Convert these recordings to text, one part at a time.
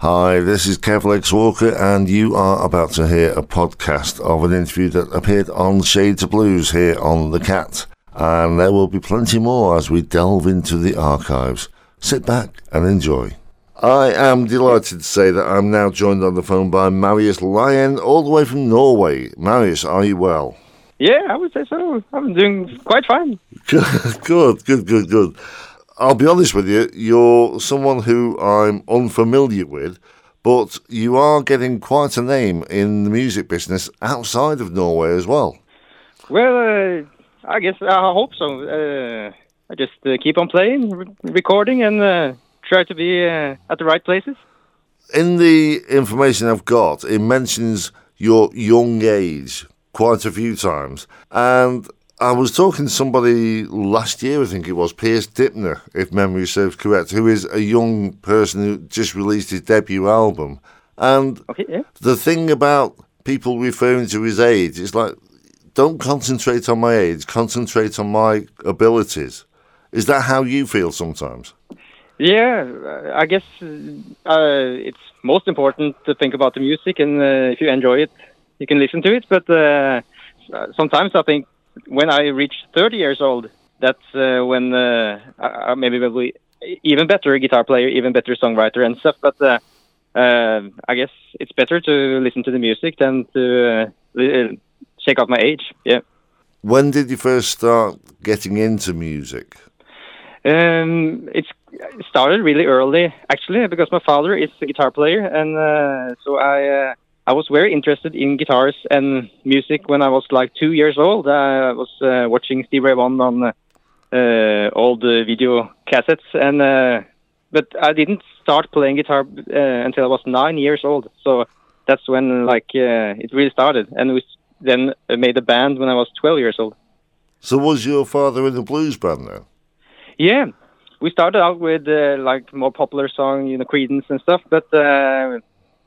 Hi, this is Kev Lex Walker, and you are about to hear a podcast of an interview that appeared on Shades of Blues here on The Cat. And there will be plenty more as we delve into the archives. Sit back and enjoy. I am delighted to say that I'm now joined on the phone by Marius Lyon, all the way from Norway. Marius, are you well? Yeah, I would say so. I'm doing quite fine. good, good, good, good. I'll be honest with you, you're someone who I'm unfamiliar with, but you are getting quite a name in the music business outside of Norway as well. Well, uh, I guess I hope so. Uh, I just uh, keep on playing, re- recording, and uh, try to be uh, at the right places. In the information I've got, it mentions your young age quite a few times, and I was talking to somebody last year, I think it was, Pierce Dipner, if memory serves correct, who is a young person who just released his debut album. And Okay, yeah. the thing about people referring to his age is like, don't concentrate on my age, concentrate on my abilities. Is that how you feel sometimes? Yeah, I guess uh, it's most important to think about the music, and uh, if you enjoy it, you can listen to it. But uh, sometimes I think when I reach 30 years old, that's uh, when uh, I, maybe even better guitar player, even better songwriter and stuff. But uh, uh, I guess it's better to listen to the music than to uh, li- check out my age. Yeah. When did you first start getting into music? Um, it's it started really early, actually, because my father is a guitar player, and uh, so I uh, I was very interested in guitars and music when I was like two years old. I was uh, watching Steve Ray Vaughan on uh, old uh, video cassettes, and uh, but I didn't start playing guitar uh, until I was nine years old. So that's when like uh, it really started, and we then made a band when I was twelve years old. So was your father in a blues band then? Yeah, we started out with uh, like more popular song, you know, Creedence and stuff, but uh,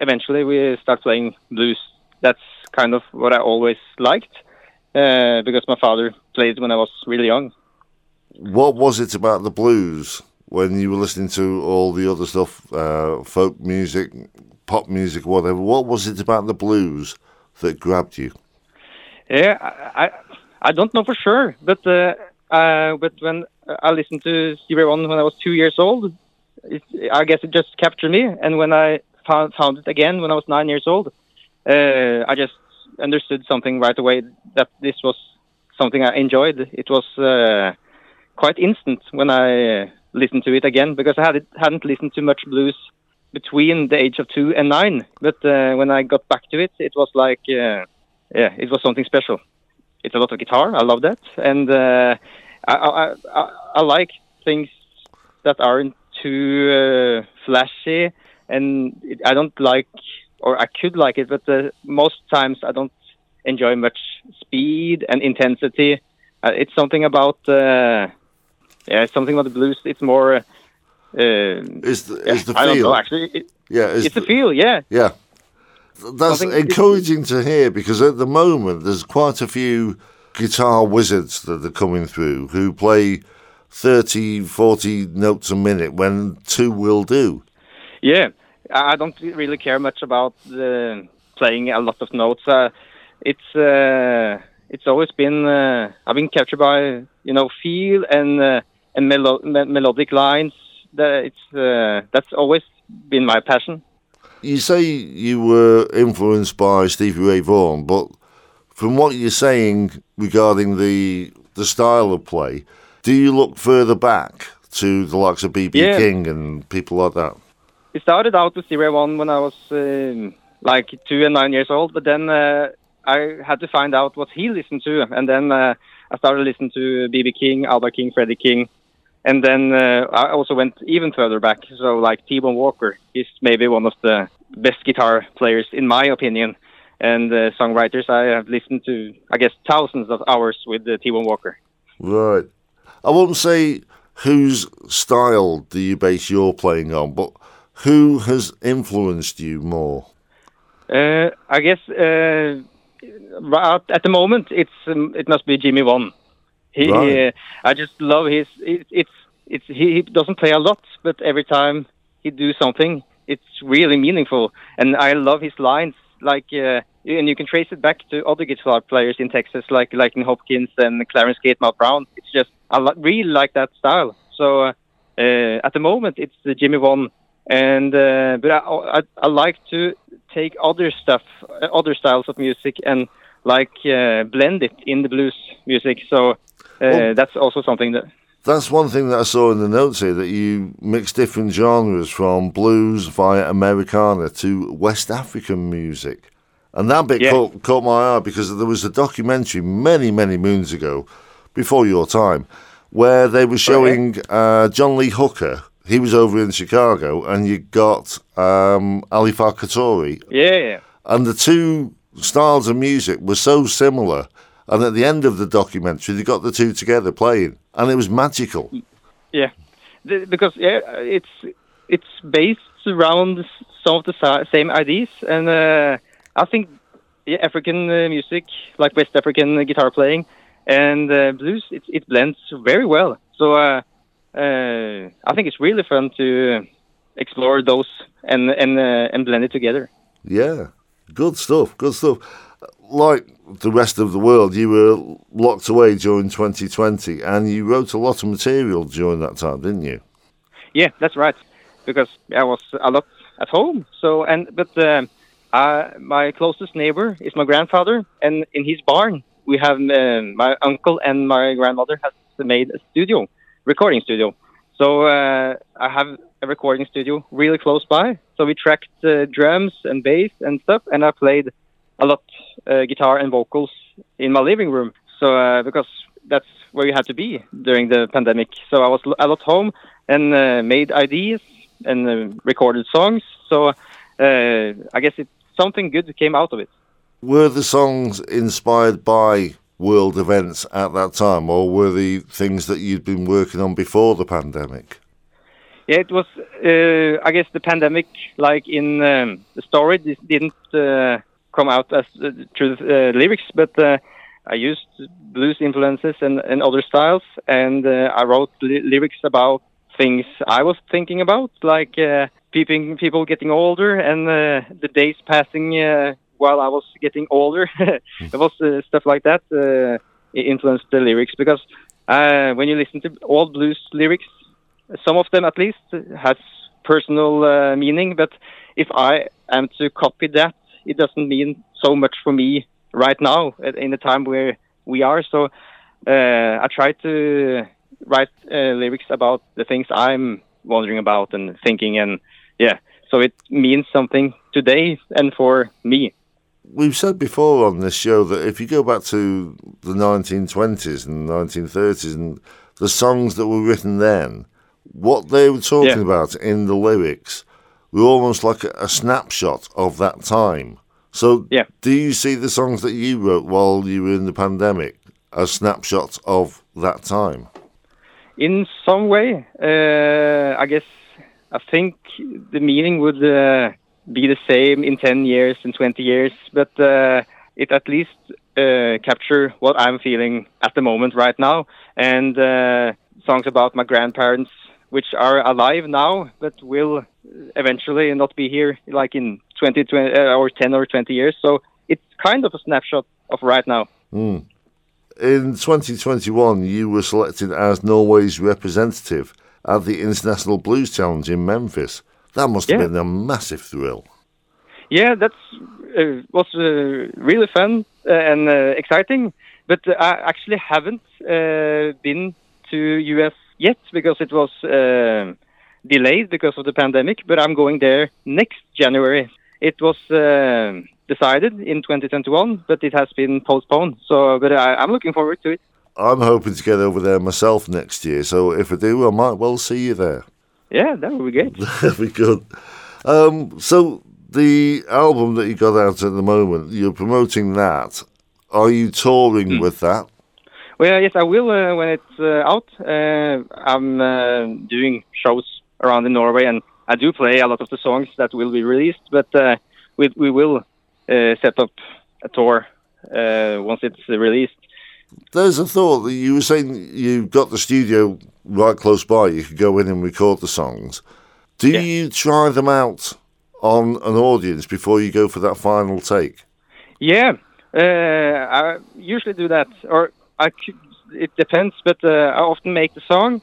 eventually we start playing blues. That's kind of what I always liked uh, because my father played when I was really young. What was it about the blues when you were listening to all the other stuff, uh, folk music, pop music, whatever? What was it about the blues that grabbed you? Yeah, I I, I don't know for sure, but uh, uh, but when I listened to Stevie Wonder when I was two years old, it, I guess it just captured me. And when I found found it again when I was nine years old, uh, I just understood something right away that this was something I enjoyed. It was uh, quite instant when I uh, listened to it again because I had hadn't listened to much blues between the age of two and nine. But uh, when I got back to it, it was like uh, yeah, it was something special. It's a lot of guitar. I love that, and uh, I, I, I I like things that aren't too flashy, and it, I don't like, or I could like it, but uh, most times I don't enjoy much speed and intensity. Uh, it's something about uh, yeah, it's something about the blues. It's more. Uh, Is the, is the I don't know. feel? Actually, it, Yeah, is it's the the- feel. Yeah, Yeah. That's Something- encouraging to hear because at the moment there's quite a few guitar wizards that are coming through who play 30, 40 notes a minute when two will do. Yeah, I don't really care much about uh, playing a lot of notes. Uh, it's uh, it's always been uh, I've been captured by you know feel and uh, and melo- me- melodic lines. That it's uh, that's always been my passion. You say you were influenced by Stevie Ray Vaughan, but from what you're saying regarding the the style of play, do you look further back to the likes of BB Yeah. King and people like that? It started out with Zero One when I was um, like two and nine years old, but then uh, I had to find out what he listened to, and then uh, I started listening to BB King, Albert King, Freddie King, and then uh, I also went even further back. So like T-Bone Walker, he's maybe one of the best guitar players in my opinion, and uh, songwriters. I have listened to, I guess, thousands of hours with uh, T-Bone Walker. Right. I won't say whose style do you base your playing on, but who has influenced you more? Uh, I guess uh, at the moment it's um, it must be Jimmie Vaughan. He, Right. uh, I just love his. It, it's it's he, he doesn't play a lot, but every time he do something, it's really meaningful, and I love his lines. Like, uh, and you can trace it back to other guitar players in Texas, like Lightning Hopkins and Clarence Gatemouth Brown. It's just I li- really like that style. So uh, uh, at the moment, it's Jimmie Vaughan, and uh, but I, I, I like to take other stuff, other styles of music, and like uh, blend it in the blues music. So uh, Well- that's also something that That's one thing that I saw in the notes here that you mix different genres from blues via Americana to West African music. And that bit Yeah. caught, caught my eye because there was a documentary many, many moons ago, before your time, where they were showing uh, John Lee Hooker. He was over in Chicago, and you got um, Ali Farka Touré. yeah, yeah. And the two styles of music were so similar. And at the end of the documentary, they got the two together playing, and it was magical. Yeah, because yeah, it's it's based around some of the same ideas, and uh, I think yeah, African uh, music, like West African guitar playing, and uh, blues, it it blends very well. So uh, uh, I think it's really fun to explore those and and uh, and blend it together. Yeah, good stuff. Good stuff. Like the rest of the world, you were locked away during 2020, and you wrote a lot of material during that time, didn't you? Yeah, that's right. Because I was a lot at home. So and but um uh, my closest neighbor is my grandfather, and in his barn we have um, my uncle and my grandmother has made a studio, recording studio. So uh, I have a recording studio really close by. So we tracked uh, drums and bass and stuff, and I played a lot uh, guitar and vocals in my living room. So uh, because that's where you had to be during the pandemic. So I was a lot home and uh, made ideas and uh, recorded songs. So I guess it something good came out of it. Were the songs inspired by world events at that time, or were the things that you'd been working on before the pandemic? Yeah, it was. Uh, I guess the pandemic, like in um, the story, this didn't uh, come out as uh, through the uh, lyrics, but uh, I used blues influences and, and other styles, and uh, I wrote li- lyrics about things I was thinking about, like uh, people getting older and the days passing while I was getting older. it was uh, stuff like that uh, influenced the lyrics because uh, when you listen to old blues lyrics, some of them at least has personal meaning but if i am to copy that it doesn't mean so much for me right now in the time where we are so i try to write lyrics about the things i'm wondering about and thinking and yeah so it means something today and for me We've said before on this show that if you go back to the 1920s and 1930s and the songs that were written then, what they were talking Yeah. about in the lyrics were almost like a, a snapshot of that time. So, Yeah. do you see the songs that you wrote while you were in the pandemic as snapshots of that time? in some way, uh, I guess I think the meaning would uh, be the same in 10 years and 20 years, but uh, it at least uh, capture what I'm feeling at the moment right now. And uh, songs about my grandparents, which are alive now, but will eventually not be here like in 20, 20 uh, or 10 or 20 years. So it's kind of a snapshot of right now. In 2021, you were selected as Norway's representative at the International Blues Challenge in Memphis. That must have Yeah. been a massive thrill. Yeah, that uh, was uh, really fun uh, and uh, exciting. But I actually haven't uh, been to US yet because it was uh, delayed because of the pandemic. But I'm going there next January. It was uh, decided in 2021, but it has been postponed. So, but I, I'm looking forward to it. I'm hoping to get over there myself next year, so if I do, I might well see you there. Yeah, that would be good. That'd be good. Um, so, the album that you got out at the moment, you're promoting that. Are you touring with that? Well, yes, I will uh, when it's uh, out. Uh, I'm uh, doing shows around in Norway, and I do play a lot of the songs that will be released. But uh, we we will uh, set up a tour uh, once it's released. There's a thought that you were saying you've got the studio right close by. You could go in and record the songs. Do Yeah. you try them out on an audience before you go for that final take? Yeah, uh, I usually do that, or I could, it depends, but uh, I often make the song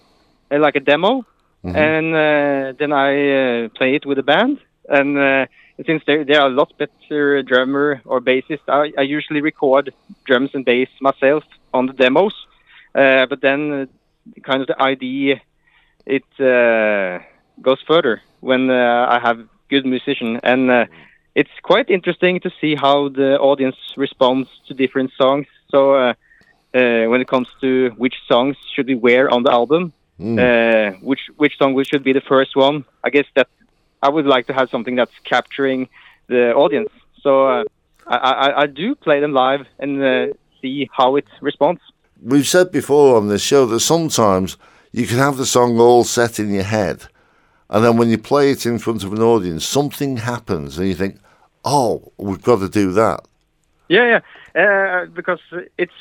uh, like a demo, mm-hmm. and uh, then I uh, play it with a band. And uh, since there, there are a lot better drummer or bassist, I, I usually record drums and bass myself on the demos. but then, kind of the idea, it goes further when I have good musician and it's quite interesting to see how the audience responds to different songs. So uh, uh, when it comes to which songs should we wear on the album, mm. uh, which which song should be the first one, I guess that I would like to have something that's capturing the audience. So uh, I, I, I, do play them live and uh, see how it responds. We've said before on this show that sometimes you can have the song all set in your head and then when you play it in front of an audience, something happens, and you think, "Oh, we've got to do that." Yeah, yeah, uh, because it's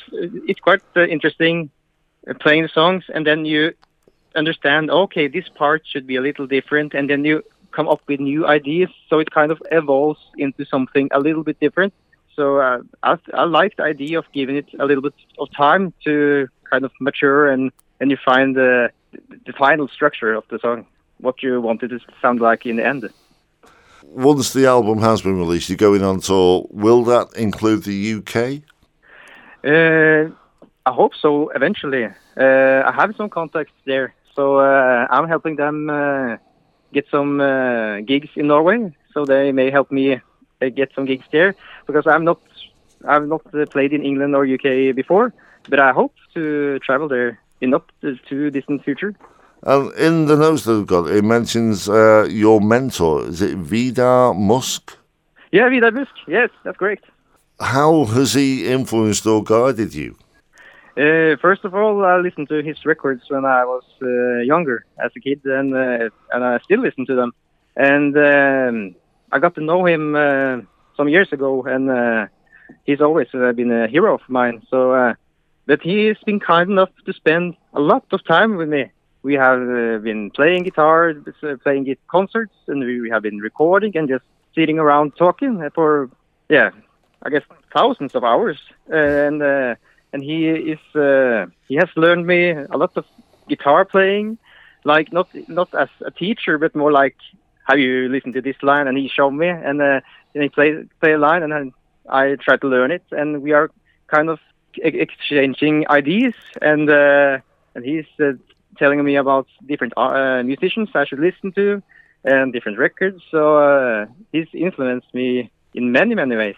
it's quite uh, interesting uh, playing the songs, and then you understand. Okay, this part should be a little different, and then you come up with new ideas. So it kind of evolves into something a little bit different. So uh, I, I like the idea of giving it a little bit of time to kind of mature and and you find the the final structure of the song what you wanted to sound like in the end. Once the album has been released, you're going on tour. Will that include the UK? Uh, I hope so. Eventually, uh, I have some contacts there, so uh, I'm helping them uh, get some uh, gigs in Norway. So they may help me get some gigs there because I'm not I've not played in England or UK before, but I hope to travel there in not too distant future. And in the notes that we've got, it mentions uh, your mentor. Is it Vidar Busk? Yeah, Vidar Busk. Yes, that's correct. How has he influenced or guided you? Uh, first of all, I listened to his records when I was uh, younger, as a kid, and uh, and I still listen to them. And um, I got to know him uh, some years ago, and uh, he's always been a hero of mine. So, but he's been kind enough to spend a lot of time with me we have uh, been playing guitar, uh, playing concerts, and we have been recording and just sitting around talking for, yeah, I guess thousands of hours. and uh, and he is uh, he has learned me a lot of guitar playing, like not not as a teacher, but more like how you listened to this line, and he showed me, and uh, he played play a line, and then I tried to learn it, and we are kind of exchanging ideas, and uh, and he's uh, telling me about different uh, musicians I should listen to and different records. So uh, he's influenced me in many, many ways.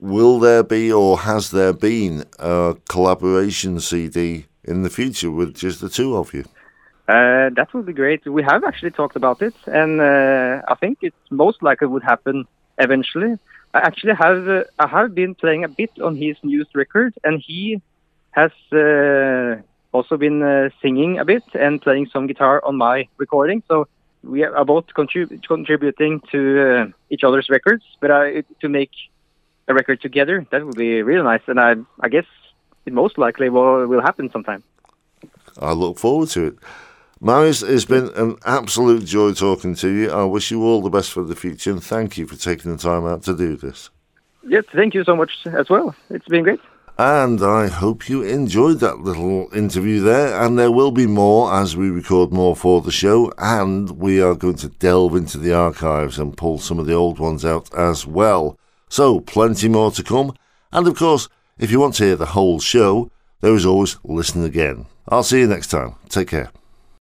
Will there be or has there been a collaboration CD in the future with just the two of you? Uh, that would be great. We have actually talked about it, and uh, I think it's most likely would happen eventually. I actually have uh, I have been playing a bit on his newest record, and he has uh, also been uh, singing a bit and playing some guitar on my recording. So we are both contrib- contributing to uh, each other's records, but to make a record together, that would be really nice. And I, I guess it most likely will, will happen sometime. I look forward to it. Marius, it's been an absolute joy talking to you. I wish you all the best for the future and thank you for taking the time out to do this. Yes, thank you so much as well. It's been great. And I hope you enjoyed that little interview there. And there will be more as we record more for the show. And we are going to delve into the archives and pull some of the old ones out as well. So, plenty more to come. And of course, if you want to hear the whole show, there is always Listen Again. I'll see you next time. Take care.